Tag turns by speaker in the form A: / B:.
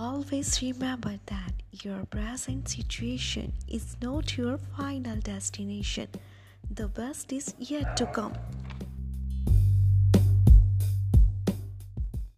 A: Always remember that your present situation is not your final destination. The best is yet to come.